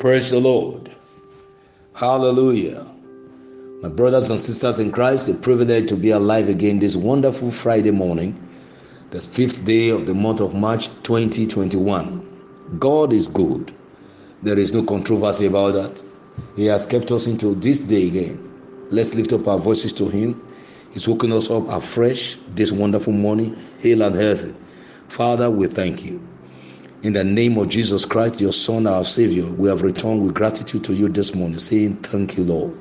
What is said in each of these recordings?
Praise the Lord. Hallelujah. My brothers and sisters in Christ, a privilege to be alive again this wonderful Friday morning, the fifth day of the month of March 2021. God is good. There is no controversy about that. He has kept us into this day again. Let's lift up our voices to Him. He's woken us up afresh this wonderful morning, hale and healthy. Father, we thank you. In the name of Jesus Christ, your Son, our Savior, we have returned with gratitude to you this morning, saying, Thank you, Lord.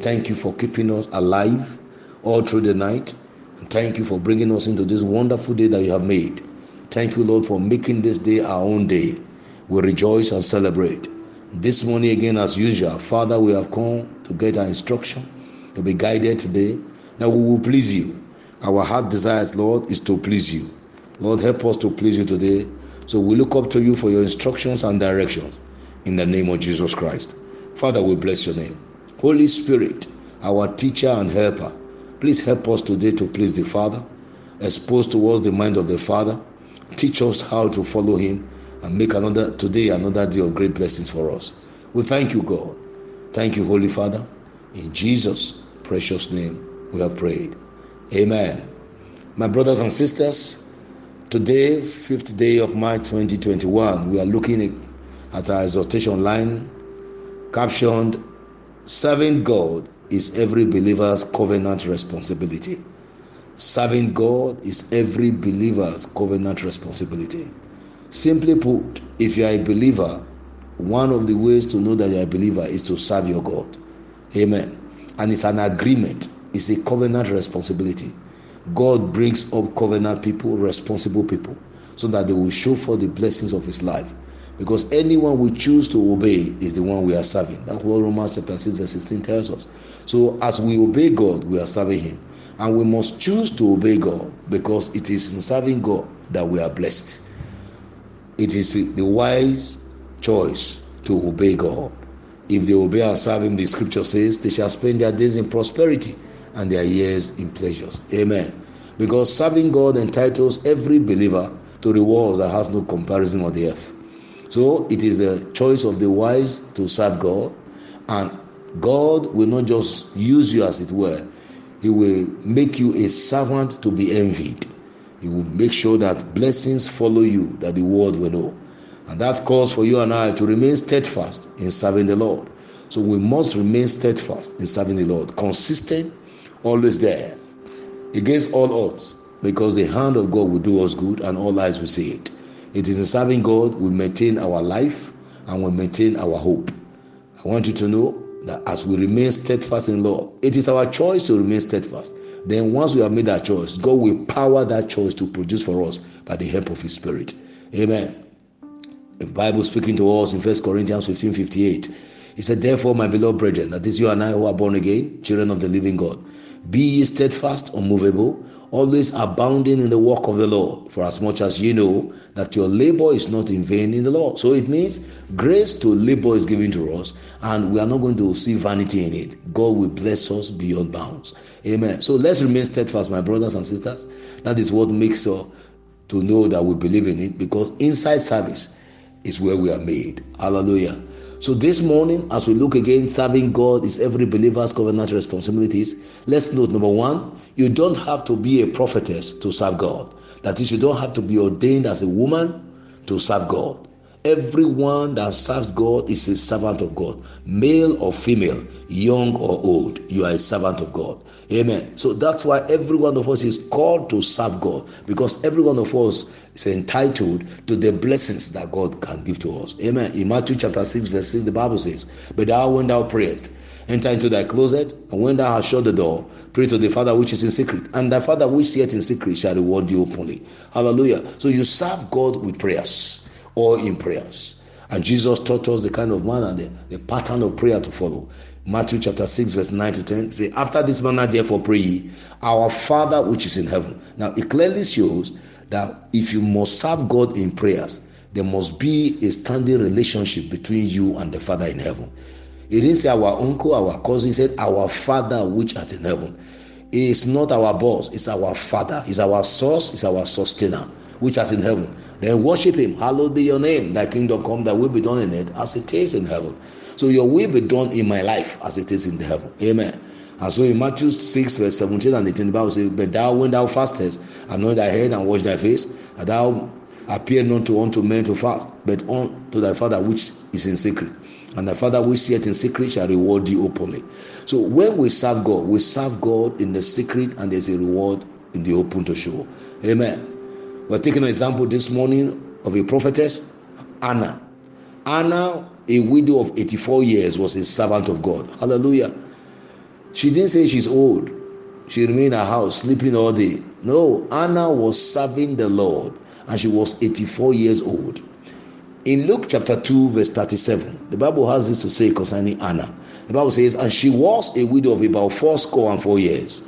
Thank you for keeping us alive all through the night. And thank you for bringing us into this wonderful day that you have made. Thank you, Lord, for making this day our own day. We rejoice and celebrate. This morning, again, as usual, Father, we have come to get our instruction, to be guided today. Now we will please you. Our heart desires, Lord, is to please you. Lord, help us to please you today so we look up to you for your instructions and directions in the name of Jesus Christ. Father, we bless your name. Holy Spirit, our teacher and helper, please help us today to please the Father, expose towards the mind of the Father, teach us how to follow him, and make another today another day of great blessings for us. We thank you, God. Thank you, Holy Father. In Jesus' precious name, we have prayed. Amen. My brothers and sisters, Today, fifth day of March 2021, we are looking at our exhortation line captioned Serving God is every believer's covenant responsibility. Serving God is every believer's covenant responsibility. Simply put, if you are a believer, one of the ways to know that you are a believer is to serve your God. Amen. And it's an agreement, it's a covenant responsibility. God brings up covenant people, responsible people, so that they will show for the blessings of his life. Because anyone we choose to obey is the one we are serving. That's what Romans chapter 6, verse 16 tells us. So as we obey God, we are serving him. And we must choose to obey God because it is in serving God that we are blessed. It is the wise choice to obey God. If they obey and serve him, the scripture says, they shall spend their days in prosperity and their years in pleasures. Amen. Because serving God entitles every believer to rewards that has no comparison on the earth. So it is a choice of the wise to serve God, and God will not just use you as it were, He will make you a servant to be envied. He will make sure that blessings follow you, that the world will know. And that calls for you and I to remain steadfast in serving the Lord. So we must remain steadfast in serving the Lord, consistent always there against all odds because the hand of God will do us good and all eyes will see it. It is in serving God we maintain our life and we maintain our hope. I want you to know that as we remain steadfast in law, it is our choice to remain steadfast. Then once we have made that choice, God will power that choice to produce for us by the help of His Spirit. Amen. The Bible speaking to us in 1 Corinthians 15 58. He said, Therefore, my beloved brethren, that is you and I who are born again, children of the living God be steadfast, unmovable, always abounding in the work of the Lord, for as much as ye know that your labor is not in vain in the Lord. So it means grace to labor is given to us, and we are not going to see vanity in it. God will bless us beyond bounds. Amen. So let's remain steadfast, my brothers and sisters. That is what makes us to know that we believe in it, because inside service is where we are made. Hallelujah. So this morning, as we look again, serving God is every believer's covenant responsibilities. Let's note number one, you don't have to be a prophetess to serve God. That is, you don't have to be ordained as a woman to serve God. Everyone that serves God is a servant of God, male or female, young or old. You are a servant of God. Amen. So that's why every one of us is called to serve God because every one of us is entitled to the blessings that God can give to us. Amen. In Matthew chapter 6, verse 6, the Bible says, But thou, when thou prayest, enter into thy closet, and when thou hast shut the door, pray to the Father which is in secret, and thy Father which seeth in secret shall reward you openly. Hallelujah. So you serve God with prayers or in prayers. And Jesus taught us the kind of manner, the, the pattern of prayer to follow. Matthew chapter 6, verse 9 to 10 say, After this manner, therefore, pray Our Father which is in heaven. Now, it clearly shows that if you must serve God in prayers, there must be a standing relationship between you and the Father in heaven. He didn't say our uncle, our cousin, he said our Father which art in heaven. He is not our boss, it's our Father, it's our source, it's our sustainer. which art in heaven. Then worship him. Hallowed be your name. Thy kingdom come, thy will be done in it as it is in heaven. So your will be done in my life as it is in the heaven. Amen. And so in Matthew 6, verse 17 and 18, the Bible says, But thou, when thou fastest, anoint thy head and wash thy face, and thou appear not to unto men to fast, but unto thy Father which is in secret. And thy Father which seeth in secret shall reward you openly. So when we serve God, we serve God in the secret, and there's a reward in the open to show. Amen. We're taking an example this morning of a prophetess, Anna. Anna, a widow of 84 years, was a servant of God. Hallelujah. She didn't say she's old. She remained in her house, sleeping all day. No, Anna was serving the Lord and she was 84 years old. In Luke chapter 2, verse 37, the Bible has this to say concerning Anna. The Bible says, And she was a widow of about four score and four years.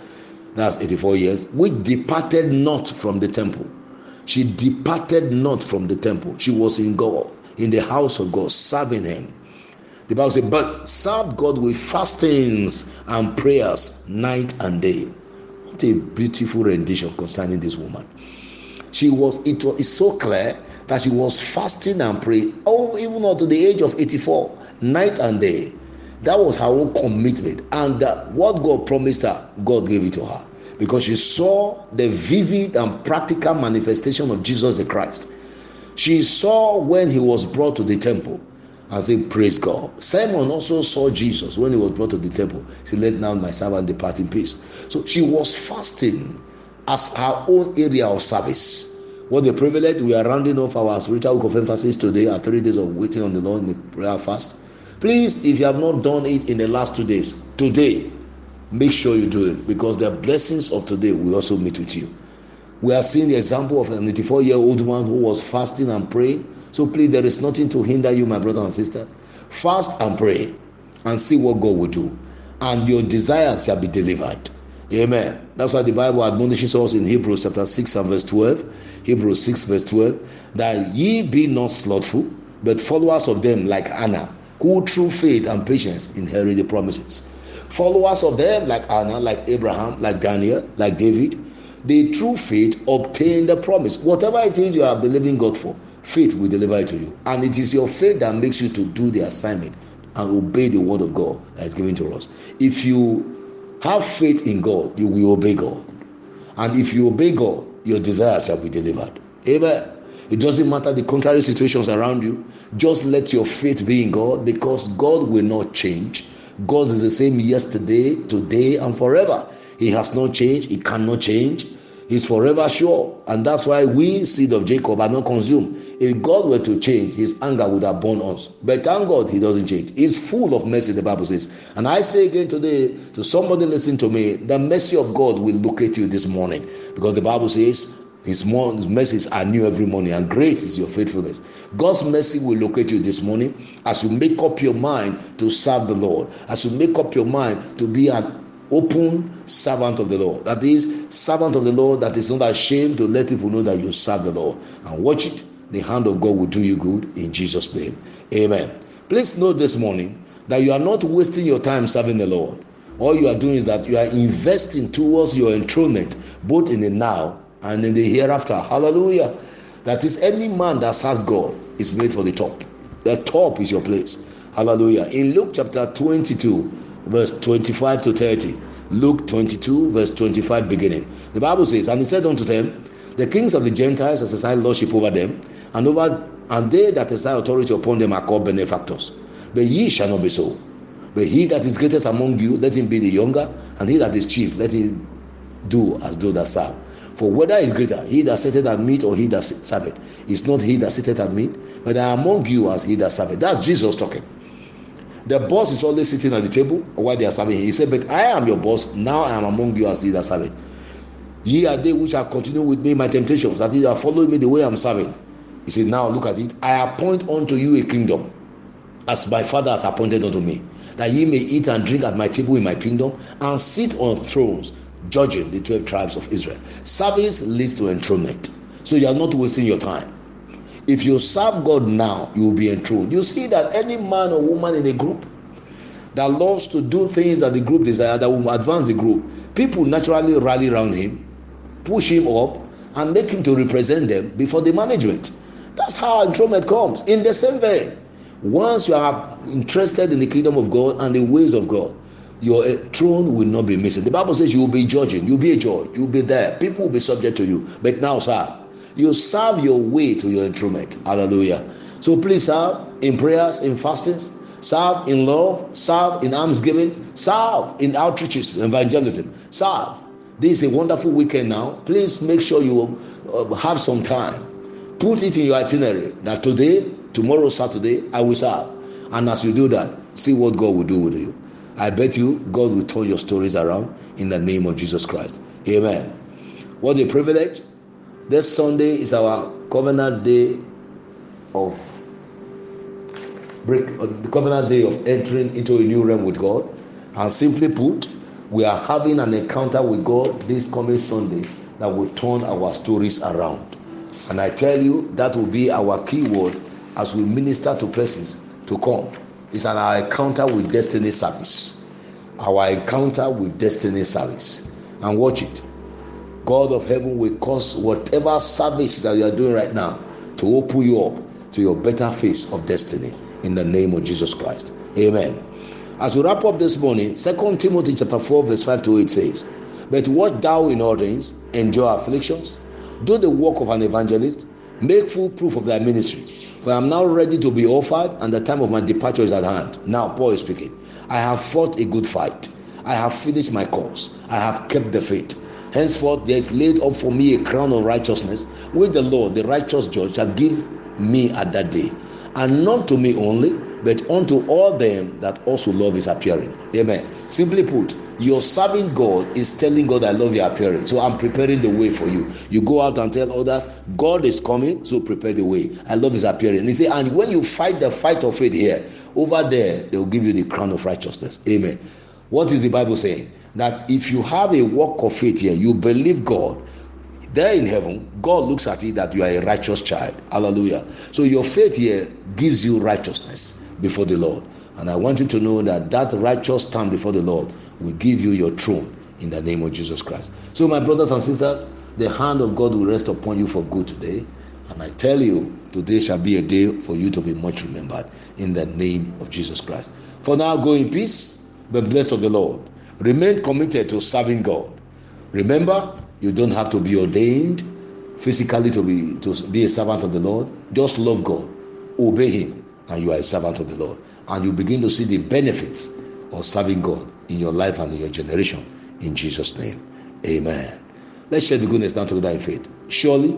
That's 84 years, which departed not from the temple. She departed not from the temple. She was in God, in the house of God, serving Him. The Bible says, but serve God with fastings and prayers night and day. What a beautiful rendition concerning this woman. She was, it was it's so clear that she was fasting and praying, oh, even up to the age of 84, night and day. That was her own commitment. And that what God promised her, God gave it to her. Because she saw the vivid and practical manifestation of Jesus the Christ. She saw when he was brought to the temple and say, Praise God. Simeon also saw Jesus when he was brought to the temple. He said, Let now my servant depart in peace. So she was fasting as her own area of service. What a privilege. We are rounding off our spiritual week of emphasis today at three days of waiting on the Lord in the prayer fast. Please, if you have not done it in the last two days, today, make sure you do it because the blessings of today will also meet with you. We are seeing the example of an 84 year old man who was fasting and praying so please, there is nothing to hinder you, my brothers and sisters. Fast and pray and see what God will do, and your desires shall be delivered. Amen. That's why the Bible admonishes us in Hebrews chapter 6 and verse 12. Hebrews 6, verse 12, that ye be not slothful, but followers of them like Anna, who through faith and patience inherit the promises. Followers of them like Anna, like Abraham, like Daniel, like David, they through faith obtain the promise. Whatever it is you are believing God for, faith will deliver it to you. And it is your faith that makes you to do the assignment and obey the word of God that is given to us. If you have faith in God, you will obey God. And if you obey God, your desires shall be delivered. Amen. It doesn't matter the contrary situations around you. Just let your faith be in God because God will not change. God is the same yesterday, today, and forever. He has not changed. He cannot change. He's forever sure. And that's why we, seed of Jacob, are not consumed. If God were to change, his anger would have borne us. But thank God he doesn't change. He's full of mercy, the Bible says. And I say again today to somebody listening to me, the mercy of God will locate you this morning. Because the Bible says, his mercies are new every morning, and great is your faithfulness. God's mercy will locate you this morning as you make up your mind to serve the Lord, as you make up your mind to be an open servant of the Lord. That is, servant of the Lord that is not ashamed to let people know that you serve the Lord. And watch it, the hand of God will do you good in Jesus' name. Amen. Please note this morning that you are not wasting your time serving the Lord. All you are doing is that you are investing towards your enthronement, both in the now and in the hereafter. Hallelujah. That is, any man that serves God is made for the top. The top is your place. Hallelujah. In Luke chapter 22, verse 25 to 30. Luke 22, verse 25, beginning. The Bible says, And he said unto them, The kings of the Gentiles exercise lordship over them, and over and they that exercise authority upon them are called benefactors. But ye shall not be so. But he that is greatest among you, let him be the younger, and he that is chief, let him do as though that serve. For whether is greater, he that sitteth at meat or he that serveth, is not he that sitteth at meat, but among you as he that serveth. That's Jesus talking. The boss is always sitting at the table while they are serving. He said, But I am your boss. Now I am among you as he that. Ye are they which are continuing with me my temptations, that you are following me the way I'm serving. He said, Now look at it. I appoint unto you a kingdom, as my father has appointed unto me, that ye may eat and drink at my table in my kingdom, and sit on thrones, judging the twelve tribes of Israel. Service leads to enthronement. So you are not wasting your time. If you serve God now, you will be enthroned. You see that any man or woman in a group that loves to do things that the group desire that will advance the group, people naturally rally around him, push him up, and make him to represent them before the management. That's how enthronement comes. In the same vein, once you are interested in the kingdom of God and the ways of God, your throne will not be missing. The Bible says you will be judging, you'll be a judge, you'll be there. People will be subject to you. But now, sir, you serve your way to your instrument. Hallelujah. So please serve in prayers, in fastings, serve in love, serve in almsgiving, serve in outreaches, evangelism, serve. This is a wonderful weekend now. Please make sure you uh, have some time. Put it in your itinerary that today, tomorrow, Saturday, I will serve. And as you do that, see what God will do with you. I bet you God will turn your stories around in the name of Jesus Christ. Amen. What a privilege. This Sunday is our covenant day of break uh, the covenant day of entering into a new realm with God. And simply put, we are having an encounter with God this coming Sunday that will turn our stories around. And I tell you, that will be our key word as we minister to persons to come. It's an our encounter with destiny service. Our encounter with destiny service. And watch it. God of heaven will cause whatever service that you are doing right now to open you up to your better face of destiny in the name of Jesus Christ. Amen. As we wrap up this morning, 2 Timothy chapter 4, verse 5 to 8 says, But what thou in things, endure afflictions, do the work of an evangelist, make full proof of thy ministry. For I am now ready to be offered, and the time of my departure is at hand. Now, Paul is speaking. I have fought a good fight. I have finished my course. I have kept the faith. Henceforth, there is laid up for me a crown of righteousness, which the Lord, the righteous judge, shall give me at that day. And not to me only, but unto all them that also love his appearing. Amen. Simply put, your serving God is telling God, I love your appearing. So I'm preparing the way for you. You go out and tell others, God is coming, so prepare the way. I love his appearing. He say, and when you fight the fight of faith here, over there, they will give you the crown of righteousness. Amen. What is the Bible saying? That if you have a walk of faith here, you believe God, there in heaven, God looks at it that you are a righteous child. Hallelujah. So your faith here gives you righteousness before the Lord. And I want you to know that that righteous stand before the Lord will give you your throne in the name of Jesus Christ. So, my brothers and sisters, the hand of God will rest upon you for good today. And I tell you, today shall be a day for you to be much remembered in the name of Jesus Christ. For now, go in peace, be blessed of the Lord. Remain committed to serving God. Remember, you don't have to be ordained physically to be to be a servant of the Lord. Just love God, obey Him, and you are a servant of the Lord. And you begin to see the benefits of serving God in your life and in your generation. In Jesus' name. Amen. Let's share the goodness now together in faith. Surely,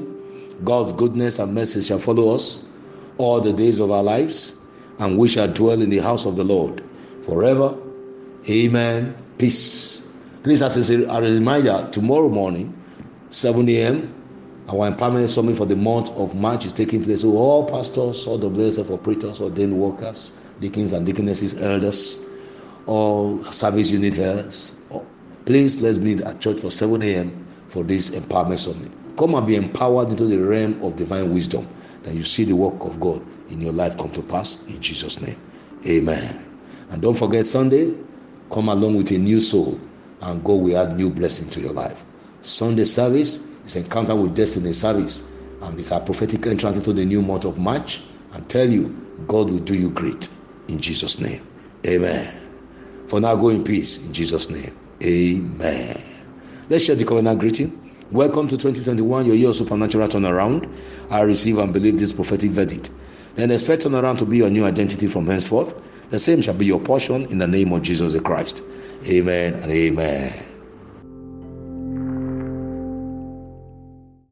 God's goodness and mercy shall follow us all the days of our lives, and we shall dwell in the house of the Lord forever. Amen. Peace. Please, as a reminder, tomorrow morning, 7 a.m., our empowerment summit for the month of March is taking place. So all pastors, all the blessed operators, ordained workers, deacons and deaconesses, elders, all service unit heads, please let's meet at church for 7 a.m. for this empowerment summit. Come and be empowered into the realm of divine wisdom that you see the work of God in your life come to pass in Jesus' name. Amen. And don't forget Sunday, come along with a new soul and God will add new blessing to your life. Sunday service is encounter with destiny service, and it's our prophetic entrance into the new month of March. And tell you, God will do you great in Jesus' name. Amen. For now, go in peace in Jesus' name. Amen. Let's share the covenant greeting. Welcome to 2021, your year of supernatural turnaround. I receive and believe this prophetic verdict. And expect turnaround to be your new identity from henceforth. The same shall be your portion in the name of Jesus Christ. Amen and amen.